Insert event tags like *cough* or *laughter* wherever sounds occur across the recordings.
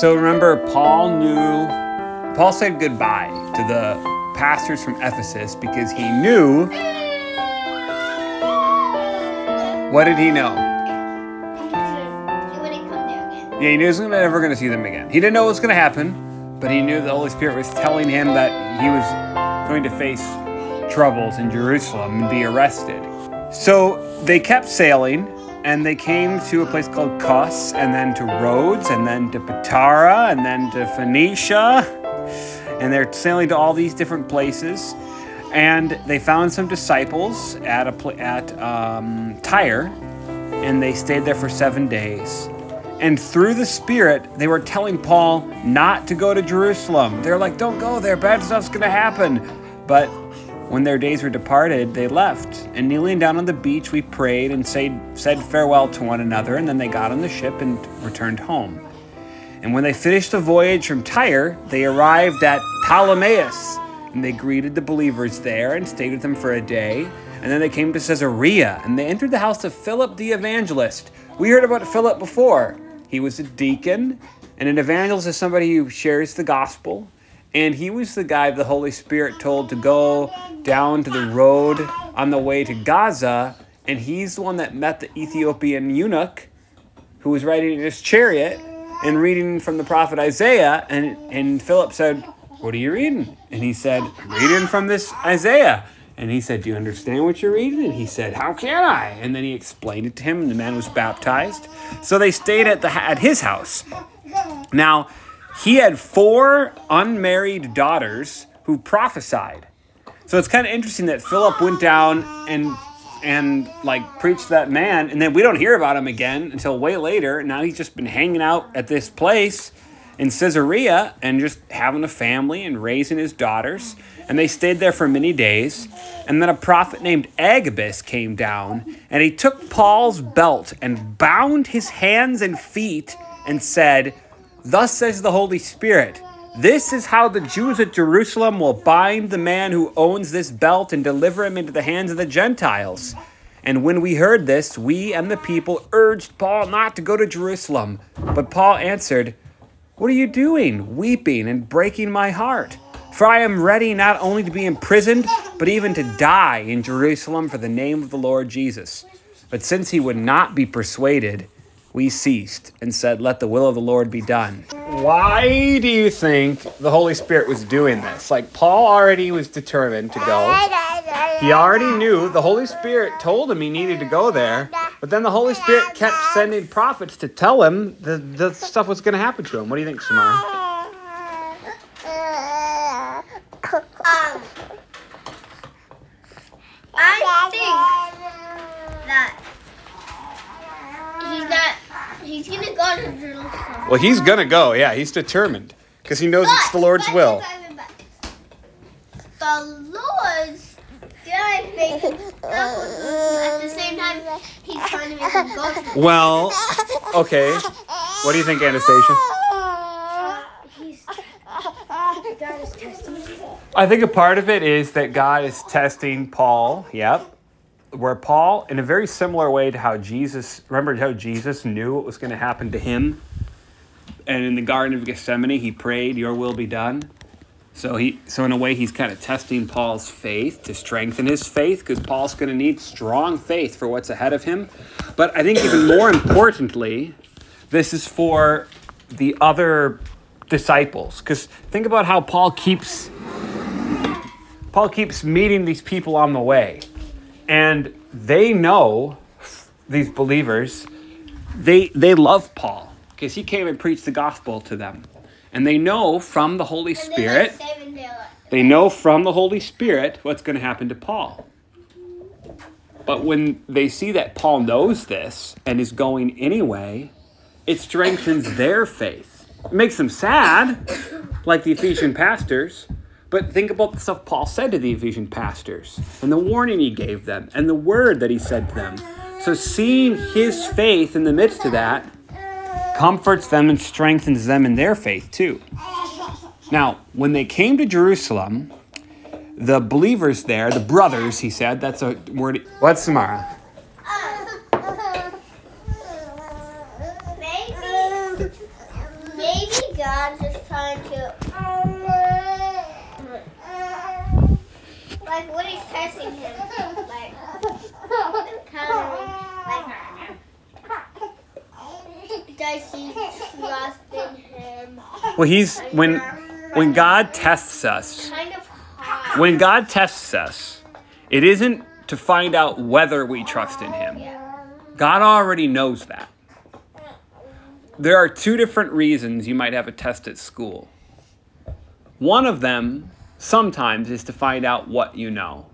So remember, Paul knew, Paul said goodbye to the pastors from Ephesus because he knew. What did he know? He wouldn't come there again. Yeah, he knew he was never going to see them again. He didn't know what was going to happen, but he knew the Holy Spirit was telling him that he was going to face troubles in Jerusalem and be arrested. So they kept sailing and they came to a place called Kos and then to Rhodes and then to Patara and then to Phoenicia. And they're sailing to all these different places. And they found some disciples at a pla- at um, Tyre, and they stayed there for seven days. And through the Spirit, they were telling Paul not to go to Jerusalem. They're like, "Don't go there. Bad stuff's gonna happen." But when their days were departed, they left. And kneeling down on the beach, we prayed and said, said farewell to one another. And then they got on the ship and returned home. And when they finished the voyage from Tyre, they arrived at Ptolemais, and they greeted the believers there and stayed with them for a day. And then they came to Caesarea, and they entered the house of Philip the evangelist. We heard about Philip before. He was a deacon, and an evangelist is somebody who shares the gospel. And he was the guy the Holy Spirit told to go down to the road on the way to Gaza, and he's the one that met the Ethiopian eunuch who was riding in his chariot and reading from the prophet Isaiah. And, and Philip said, What are you reading? And he said, Reading from this Isaiah. And he said, Do you understand what you're reading? And he said, How can I? And then he explained it to him, and the man was baptized. So they stayed at, the, at his house. Now, he had four unmarried daughters who prophesied. So it's kind of interesting that Philip went down and and like preached that man, and then we don't hear about him again until way later. Now he's just been hanging out at this place in Caesarea and just having a family and raising his daughters. And they stayed there for many days. And then a prophet named Agabus came down, and he took Paul's belt and bound his hands and feet and said, Thus says the Holy Spirit. This is how the Jews at Jerusalem will bind the man who owns this belt and deliver him into the hands of the Gentiles. And when we heard this, we and the people urged Paul not to go to Jerusalem. But Paul answered, What are you doing, weeping and breaking my heart? For I am ready not only to be imprisoned, but even to die in Jerusalem for the name of the Lord Jesus. But since he would not be persuaded, we ceased and said, Let the will of the Lord be done. Why do you think the Holy Spirit was doing this? Like, Paul already was determined to go. He already knew the Holy Spirit told him he needed to go there, but then the Holy Spirit kept sending prophets to tell him the, the stuff was going to happen to him. What do you think, Samara? Um, I think that he's not. He's gonna go to Jerusalem. Well, he's to go. Yeah, he's determined because he knows it's the Lord's But- will. The Lord's gonna make him go to Jerusalem. At the same time, he's trying to make him go to Well, okay. What do you think, Anastasia? He's God is testing. I think a part of it is that God is testing Paul. Yep. Where Paul, in a very similar way to how Jesus, remember how Jesus knew what was going to happen to him? And in the Garden of Gethsemane, he prayed, Your will be done. So he, so in a way, he's kind of testing Paul's faith to strengthen his faith, because Paul's going to need strong faith for what's ahead of him. But I think even more importantly, this is for the other disciples, because think about how Paul keeps Paul keeps meeting these people on the way, and they know these believers. They they love Paul because he came and preached the gospel to them, and they know from the Holy And they're like Spirit. saving their life. They know from the Holy Spirit what's going to happen to Paul. But when they see that Paul knows this and is going anyway, it strengthens their faith. It makes them sad, like the Ephesian pastors. But think about the stuff Paul said to the Ephesian pastors and the warning he gave them and the word that he said to them. So seeing his faith in the midst of that comforts them and strengthens them in their faith too. Now, when they came to Jerusalem, the believers there, the brothers, he said, that's a word. What's Samara? Embarrassing him. Like, like. Does he trust in him? Well, he's when when God tests us, Kind of hard. when God tests us, it isn't to find out whether we trust in him. God already knows that. There are two different reasons you might have a test at school. One of them, sometimes, is to find out what you know.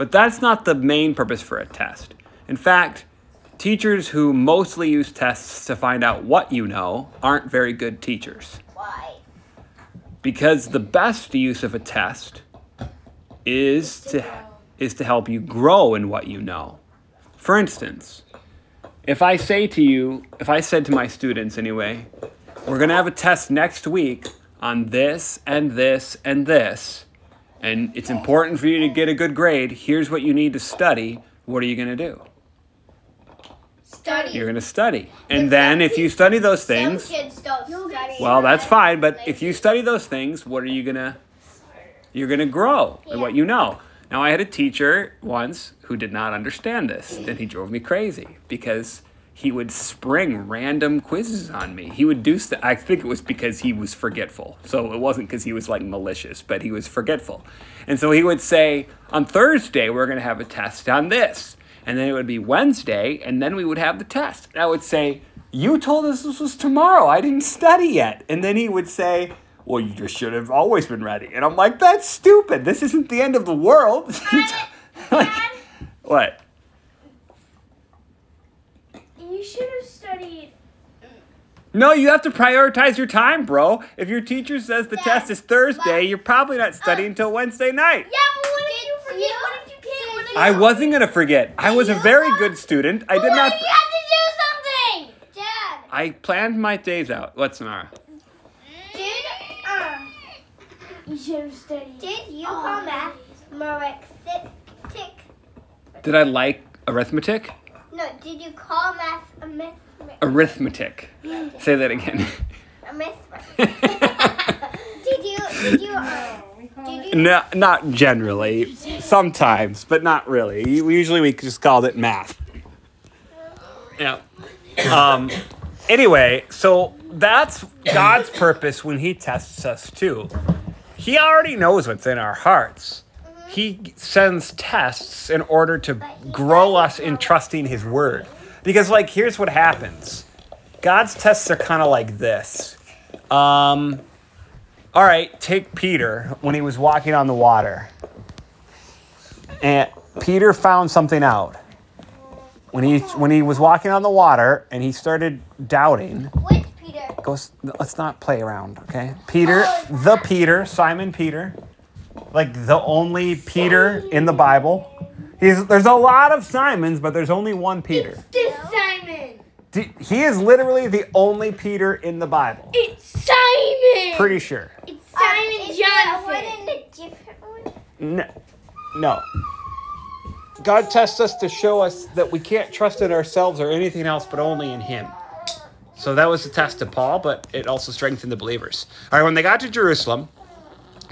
But that's not the main purpose for a test. In fact, teachers who mostly use tests to find out what you know aren't very good teachers. Why? Because the best use of a test is to is to help you grow in what you know. For instance, if I say to you, if I said to my students anyway, we're going to have a test next week on this and this and this, and it's important for you to get a good grade, here's what you need to study, what are you going to do? Study. You're going to study. And then if you study those things, Some kids don't study. well, that's fine, but if you study those things, what are you gonna? You're gonna grow in what you know. Now, I had a teacher once who did not understand this, and he drove me crazy because he would spring random quizzes on me. He would do st- I think it was because he was forgetful. So it wasn't because he was like malicious, but he was forgetful. And so he would say, on Thursday, we're going to have a test on this. And then it would be Wednesday, and then we would have the test. And I would say, You told us this was tomorrow. I didn't study yet. And then he would say, Well, you just should have always been ready. And I'm like, That's stupid. This isn't the end of the world. *laughs* like, what? You should have studied. No, you have to prioritize your time, bro. If your teacher says the Yeah, test is Thursday, but- you're probably not studying until Wednesday night. Yeah, but what if you forget? What if you can't? What if I wasn't gonna forget. I was a very good student. I did What not. if you have to do something? Dad. I planned my days out. What's tomorrow? Did um. You should have studied. Did you call math Marxic? Did I like arithmetic? No, did you call math a myth? Arithmetic. Say that again. A myth? did you? Did you? Um, did you? no, not generally. Sometimes, but not really. Usually, we just called it math. Yeah. Um. Anyway, so that's God's purpose when He tests us too. He already knows what's in our hearts. He sends tests in order to grow us in trusting His word. Because, like, here's what happens God's tests are kind of like this. Um, all right, take Peter when he was walking on the water. And Peter found something out. When he when he was walking on the water and he started doubting, Which Peter? let's not play around, okay? Peter, the Peter, Simon Peter, like the only Peter in the Bible. He's there's a lot of Simons, but there's only one Peter. This Simon. D- He is literally the only Peter in the Bible. It's Simon. Pretty sure. It's Simon Um, Is there one Jonathan. in a different one? No. No. God tests us to show us that we can't trust in ourselves or anything else but only in Him. So that was the test to Paul, but it also strengthened the believers. All right, when they got to Jerusalem,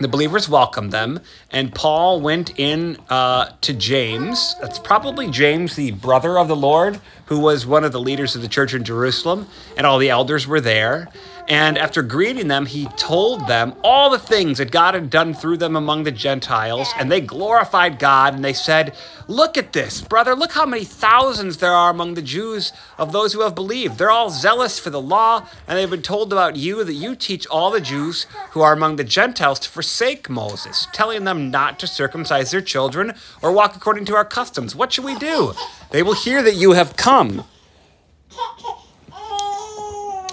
the believers welcomed them, and Paul went in uh, to James. That's probably James, the brother of the Lord, who was one of the leaders of the church in Jerusalem, and all the elders were there. And after greeting them, he told them all the things that God had done through them among the Gentiles, and they glorified God, and they said, Look at this, brother, look how many thousands there are among the Jews of those who have believed. They're all zealous for the law, and they've been told about you that you teach all the Jews who are among the Gentiles to forsake Moses, telling them not to circumcise their children or walk according to our customs. What should we do? They will hear that you have come.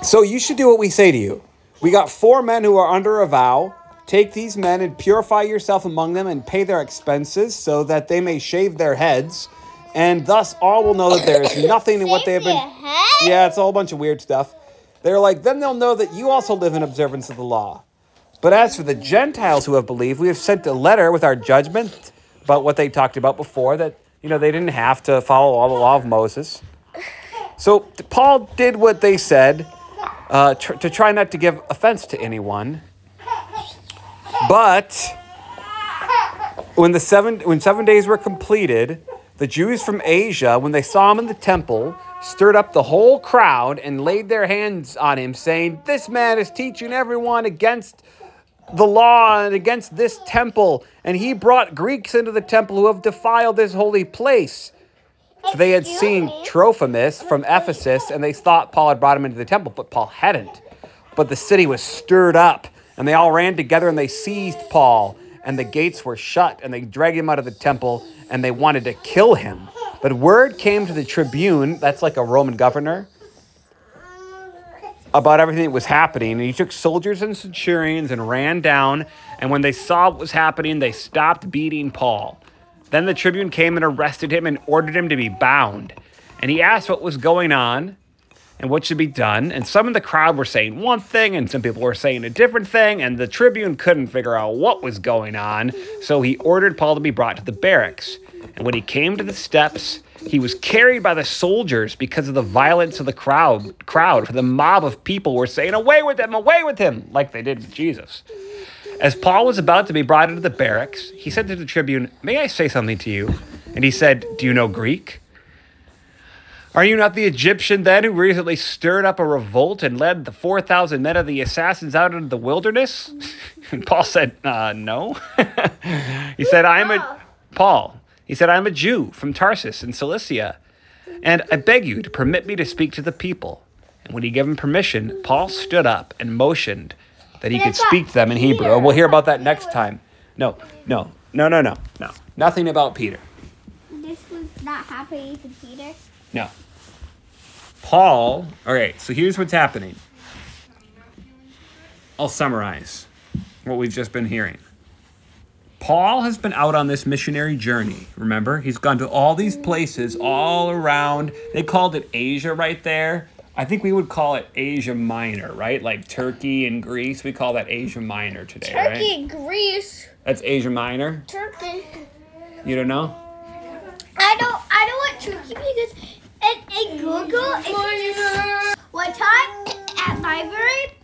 So you should do what we say to you. We got four men who are under a vow. Take these men and purify yourself among them and pay their expenses so that they may shave their heads. And thus all will know that there is *coughs* nothing in what they have been. Yeah, it's all a whole bunch of weird stuff. They're like, then they'll know that you also live in observance of the law. But as for the Gentiles who have believed, we have sent a letter with our judgment about what they talked about before that, you know, they didn't have to follow all the law of Moses. So Paul did what they said uh, tr- to try not to give offense to anyone. But when the seven when seven days were completed, the Jews from Asia, when they saw him in the temple, stirred up the whole crowd and laid their hands on him, saying, This man is teaching everyone against the law and against this temple, and he brought Greeks into the temple who have defiled this holy place. So they had seen? Trophimus from Ephesus, and they thought Paul had brought him into the temple, but Paul hadn't. But the city was stirred up, and they all ran together and they seized Paul, and the gates were shut, and they dragged him out of the temple, and they wanted to kill him. But word came to the tribune, that's like a Roman governor, about everything that was happening. And he took soldiers and centurions and ran down. And when they saw what was happening, they stopped beating Paul. Then the tribune came and arrested him and ordered him to be bound. And he asked what was going on and what should be done. And some of the crowd were saying one thing, and some people were saying a different thing. And the tribune couldn't figure out what was going on. So he ordered Paul to be brought to the barracks. And when he came to the steps, he was carried by the soldiers because of the violence of the crowd. Crowd, for the mob of people were saying, "Away with him! Away with him!" like they did with Jesus. As Paul was about to be brought into the barracks, he said to the tribune, "May I say something to you?" And he said, "Do you know Greek?" Are you not the Egyptian then who recently stirred up a revolt and led the 4,000 men of the assassins out into the wilderness? *laughs* And Paul said, uh, No. *laughs* he said, I'm a. Paul. He said, I'm a Jew from Tarsus in Cilicia, and I beg you to permit me to speak to the people. And when he gave him permission, Paul stood up and motioned that he could speak to them in Hebrew. And we'll hear about that next time. No, no, no, no, no, no. Nothing about Peter. This was not happening to Peter. No. Paul, all right, so here's what's happening. I'll summarize what we've just been hearing. Paul has been out on this missionary journey. Remember, he's gone to all these places all around. They called it Asia right there. I think we would call it Asia Minor, right? Like Turkey and Greece. We call that Asia Minor today, right? Turkey, and Greece, That's Asia Minor. Turkey. You don't know? I don't. I don't want Turkey because in, in Google, you one time at library,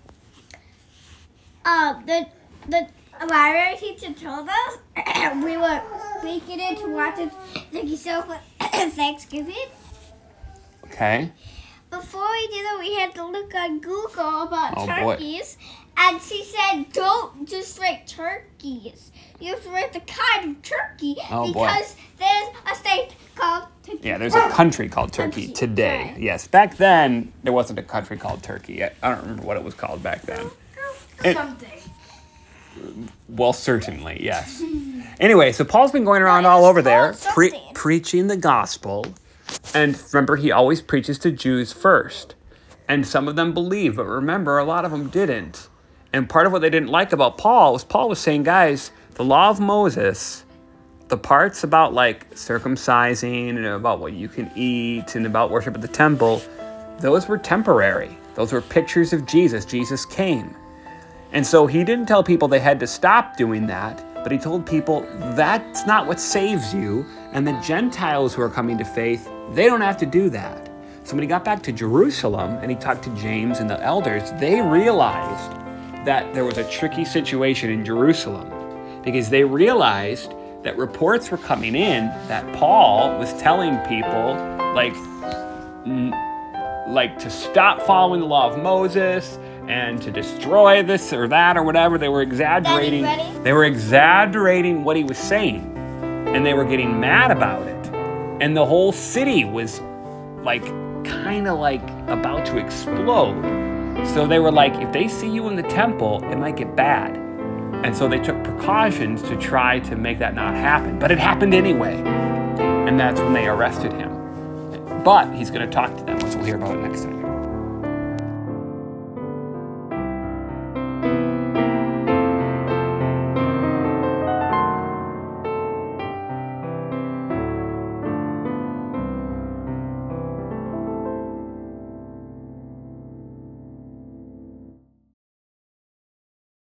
um, the the library teacher told us *clears throat* we were weekend to watch it the show for *coughs* Thanksgiving. Okay. Before we did it, we had to look on Google about Oh, boy. turkeys, and she said, "Don't just write turkeys. You have to write the kind of turkey Oh, boy. because there's a state called Turkey." Yeah, there's a country called Turkey Turkey, today. right. Yes, back then there wasn't a country called Turkey. I I don't remember what it was called back then. It- eh. Something. well, certainly, yes. Anyway, so Paul's been going around all over there pre- preaching the gospel. And remember, he always preaches to Jews first. And some of them believe, but remember, a lot of them didn't. And part of what they didn't like about Paul was Paul was saying, guys, the law of Moses, the parts about like circumcising and about what you can eat and about worship at the temple, those were temporary. Those were pictures of Jesus. Jesus came. And so he didn't tell people they had to stop doing that, but he told people that's not what saves you. And the Gentiles who are coming to faith, they don't have to do that. So when he got back to Jerusalem and he talked to James and the elders, they realized that there was a tricky situation in Jerusalem because they realized that reports were coming in that Paul was telling people, like, like to stop following the law of Moses and to destroy this or that or whatever. They were exaggerating. They were exaggerating what he was saying, and they were getting mad about it. And the whole city was like kind of like about to explode. So they were like, if they see you in the temple, it might get bad. And so they took precautions to try to make that not happen. But it happened anyway. And that's when they arrested him. But he's going to talk to them, which we'll hear about next time.